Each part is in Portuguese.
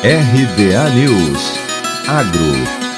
RBA News Agro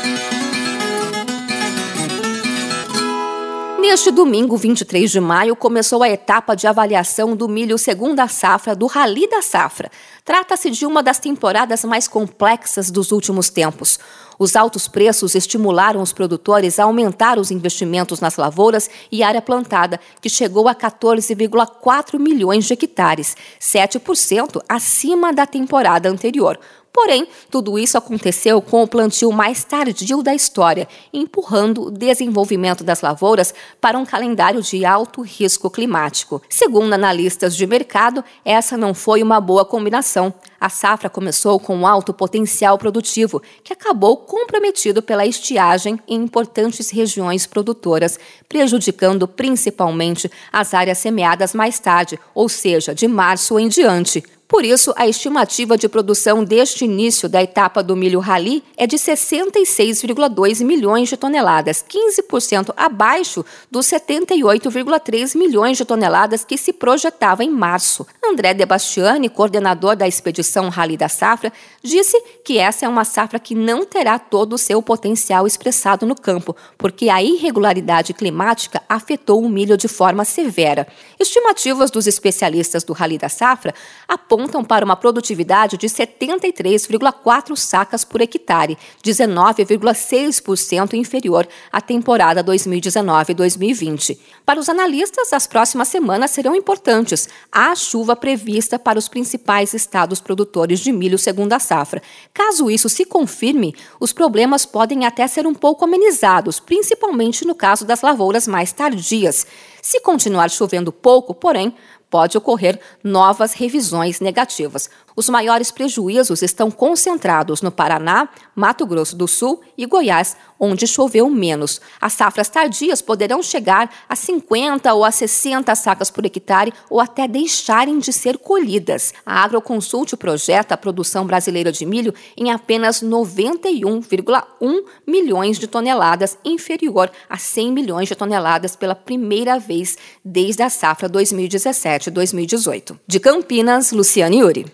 Neste domingo, 23 de maio, começou a etapa de avaliação do milho segunda safra do Rally da Safra. Trata-se de uma das temporadas mais complexas dos últimos tempos. Os altos preços estimularam os produtores a aumentar os investimentos nas lavouras e área plantada, que chegou a 14,4 milhões de hectares, 7% acima da temporada anterior. Porém, tudo isso aconteceu com o plantio mais tardio da história, empurrando o desenvolvimento das lavouras para um calendário de alto risco climático. Segundo analistas de mercado, essa não foi uma boa combinação. A safra começou com um alto potencial produtivo, que acabou comprometido pela estiagem em importantes regiões produtoras, prejudicando principalmente as áreas semeadas mais tarde, ou seja, de março em diante. Por isso, a estimativa de produção deste início da etapa do milho rally é de 66,2 milhões de toneladas, 15% abaixo dos 78,3 milhões de toneladas que se projetava em março. André Debastiani, coordenador da expedição Rally da Safra, disse que essa é uma safra que não terá todo o seu potencial expressado no campo, porque a irregularidade climática afetou o milho de forma severa. Estimativas dos especialistas do Rally da Safra apontam apontam para uma produtividade de 73,4 sacas por hectare, 19,6% inferior à temporada 2019-2020. Para os analistas, as próximas semanas serão importantes. Há chuva prevista para os principais estados produtores de milho segundo a safra. Caso isso se confirme, os problemas podem até ser um pouco amenizados, principalmente no caso das lavouras mais tardias. Se continuar chovendo pouco, porém, pode ocorrer novas revisões negativas. Os maiores prejuízos estão concentrados no Paraná, Mato Grosso do Sul e Goiás, onde choveu menos. As safras tardias poderão chegar a 50 ou a 60 sacas por hectare ou até deixarem de ser colhidas. A Agroconsult projeta a produção brasileira de milho em apenas 91,1 milhões de toneladas, inferior a 100 milhões de toneladas pela primeira vez desde a safra 2017-2018. De Campinas, Luciane Yuri.